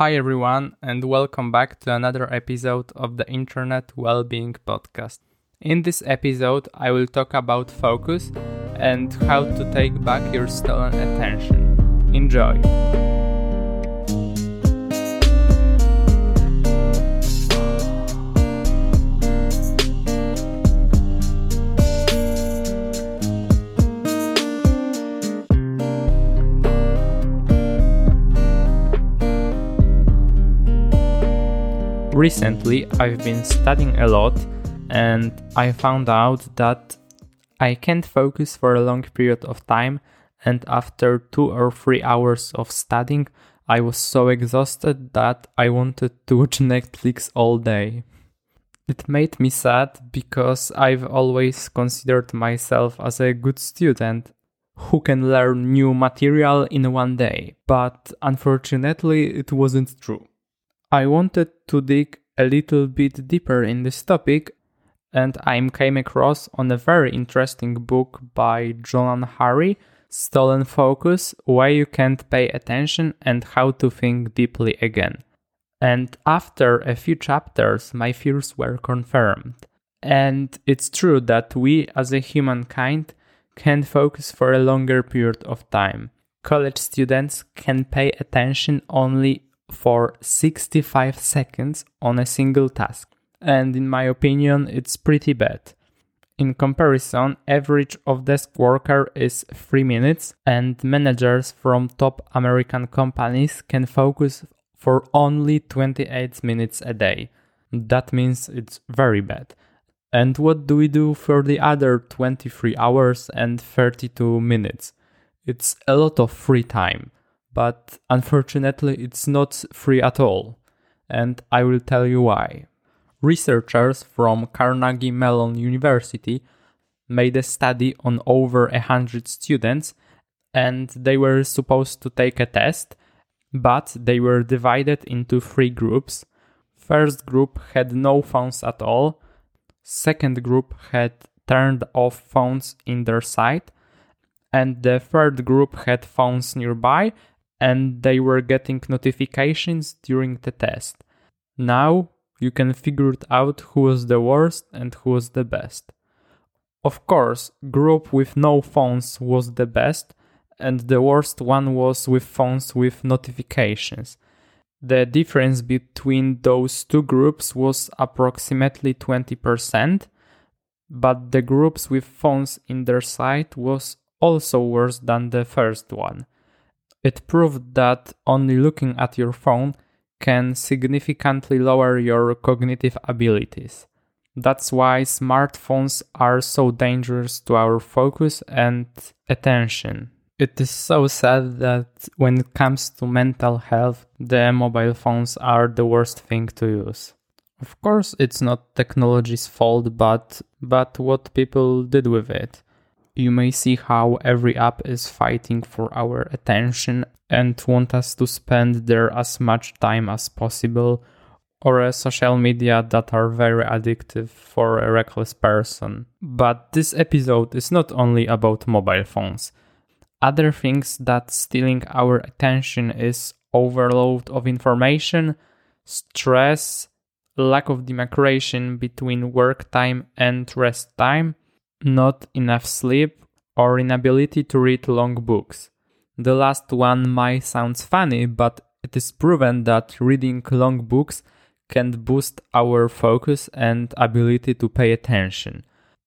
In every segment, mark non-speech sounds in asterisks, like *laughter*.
Hi, everyone, and welcome back to another episode of the Internet Wellbeing Podcast. In this episode, I will talk about focus and how to take back your stolen attention. Enjoy! Recently, I've been studying a lot and I found out that I can't focus for a long period of time. And after two or three hours of studying, I was so exhausted that I wanted to watch *laughs* Netflix all day. It made me sad because I've always considered myself as a good student who can learn new material in one day, but unfortunately, it wasn't true. I wanted to dig a little bit deeper in this topic and I came across on a very interesting book by Johann Hari, Stolen Focus, Why You Can't Pay Attention and How to Think Deeply Again. And after a few chapters, my fears were confirmed. And it's true that we as a humankind can focus for a longer period of time. College students can pay attention only for 65 seconds on a single task. And in my opinion, it's pretty bad. In comparison, average of desk worker is 3 minutes and managers from top American companies can focus for only 28 minutes a day. That means it's very bad. And what do we do for the other 23 hours and 32 minutes? It's a lot of free time but unfortunately it's not free at all, and I will tell you why. Researchers from Carnegie Mellon University made a study on over a hundred students, and they were supposed to take a test, but they were divided into three groups. First group had no phones at all, second group had turned off phones in their sight, and the third group had phones nearby and they were getting notifications during the test. Now you can figure out who was the worst and who was the best. Of course, group with no phones was the best, and the worst one was with phones with notifications. The difference between those two groups was approximately 20%, but the groups with phones in their sight was also worse than the first one. It proved that only looking at your phone can significantly lower your cognitive abilities. That's why smartphones are so dangerous to our focus and attention. It is so sad that when it comes to mental health, the mobile phones are the worst thing to use. Of course, it's not technology's fault, but but what people did with it you may see how every app is fighting for our attention and want us to spend there as much time as possible, or social media that are very addictive for a reckless person. But this episode is not only about mobile phones. Other things that stealing our attention is overload of information, stress, lack of demarcation between work time and rest time, not enough sleep, or inability to read long books. The last one might sound funny, but it is proven that reading long books can boost our focus and ability to pay attention.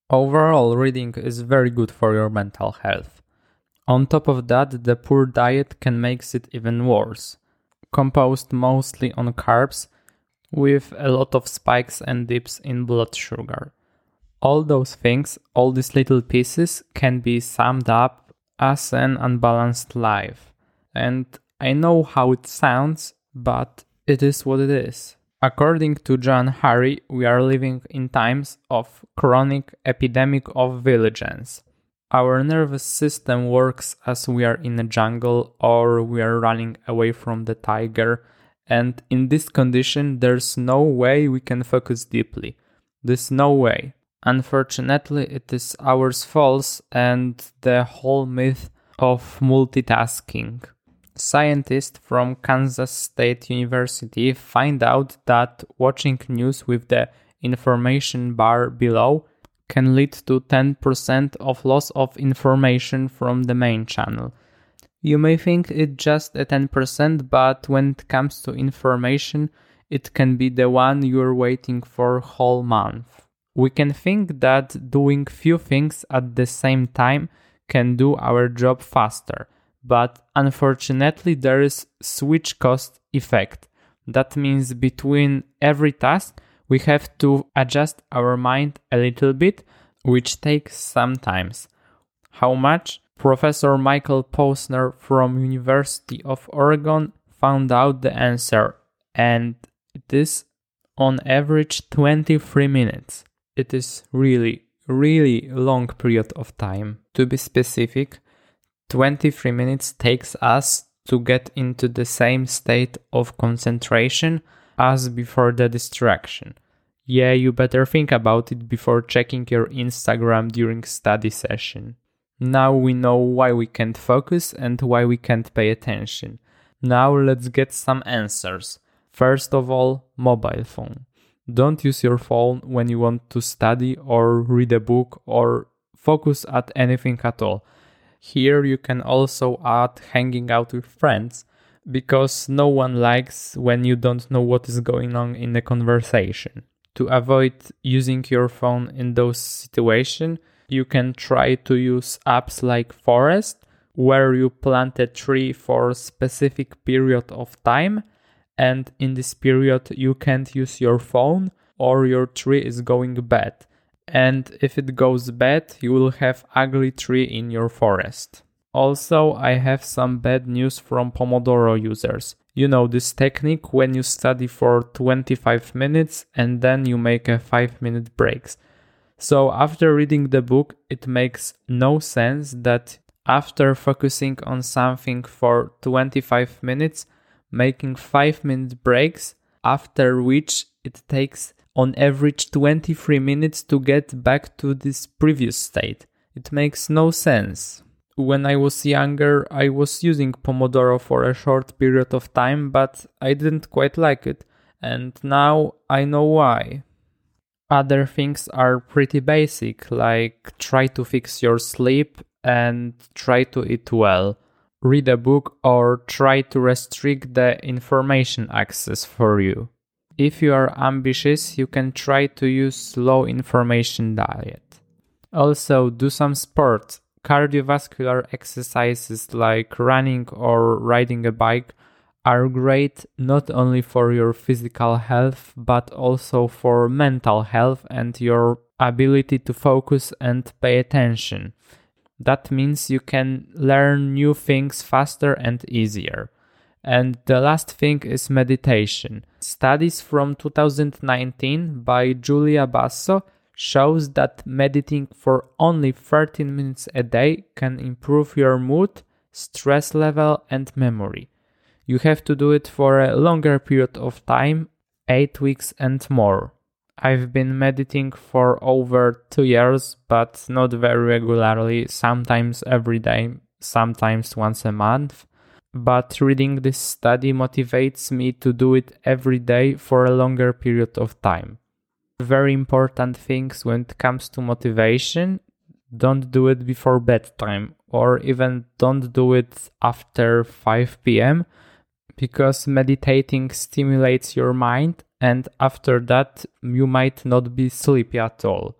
Overall, reading is very good for your mental health. On top of that, the poor diet can make it even worse. Composed mostly on carbs, with a lot of spikes and dips in blood sugar. All those things, all these little pieces, can be summed up as an unbalanced life. And I know how it sounds, but it is what it is. According to Johann Hari, we are living in times of chronic epidemic of vigilance. Our nervous system works as we are in a jungle or we are running away from the tiger, and in this condition, there's no way we can focus deeply. There's no way. Unfortunately, it is ours false and the whole myth of multitasking. Scientists from Kansas State University find out that watching news with the information bar below can lead to 10% of loss of information from the main channel. You may think it's just a 10%, but when it comes to information, it can be the one you're waiting for whole month. We can think that doing few things at the same time can do our job faster, but unfortunately there is switch cost effect. That means between every task we have to adjust our mind a little bit, which takes some time. How much? Professor Michael Posner from University of Oregon found out the answer and it is on average 23 minutes. It is really really long period of time. To be specific, 23 minutes takes us to get into the same state of concentration as before the distraction. Yeah, you better think about it before checking your Instagram during study session. Now we know why we can't focus and why we can't pay attention. Now let's get some answers. First of all, mobile phone. Don't use your phone when you want to study or read a book or focus at anything at all. Here you can also add hanging out with friends because no one likes when you don't know what is going on in a conversation. To avoid using your phone in those situations, you can try to use apps like Forest where you plant a tree for a specific period of time and in this period you can't use your phone or your tree is going bad. And if it goes bad, you will have ugly tree in your forest. Also, I have some bad news from Pomodoro users. You know this technique when you study for 25 minutes and then you make a 5 minute breaks. So after reading the book, it makes no sense that after focusing on something for 25 minutes, making 5 minute breaks, after which it takes on average 23 minutes to get back to this previous state. It makes no sense. When I was younger, I was using Pomodoro for a short period of time, but I didn't quite like it, and now I know why. Other things are pretty basic, like try to fix your sleep and try to eat well read a book, or try to restrict the information access for you. If you are ambitious, you can try to use low information diet. Also, do some sport. Cardiovascular exercises like running or riding a bike are great not only for your physical health but also for mental health and your ability to focus and pay attention. That means you can learn new things faster and easier. And the last thing is meditation. Studies from 2019 by Julia Basso shows that meditating for only 13 minutes a day can improve your mood, stress level and memory. You have to do it for a longer period of time, 8 weeks and more. I've been meditating for over two years, but not very regularly, sometimes every day, sometimes once a month. But reading this study motivates me to do it every day for a longer period of time. Very important things when it comes to motivation don't do it before bedtime, or even don't do it after 5 pm, because meditating stimulates your mind and after that you might not be sleepy at all.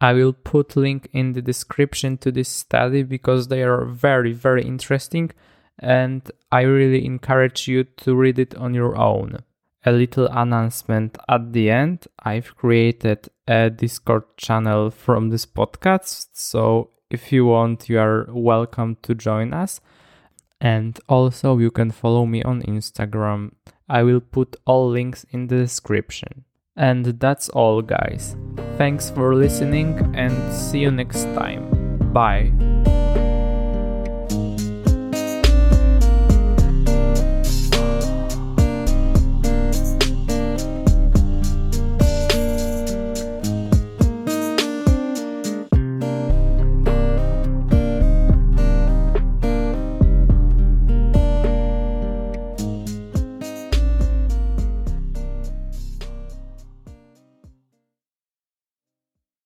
I will put link in the description to this study because they are very very interesting and I really encourage you to read it on your own. A little announcement at the end. I've created a Discord channel from this podcast, so if you want, you are welcome to join us. And also, you can follow me on Instagram I will put all links in the description. And that's all, guys. Thanks for listening and see you next time. Bye.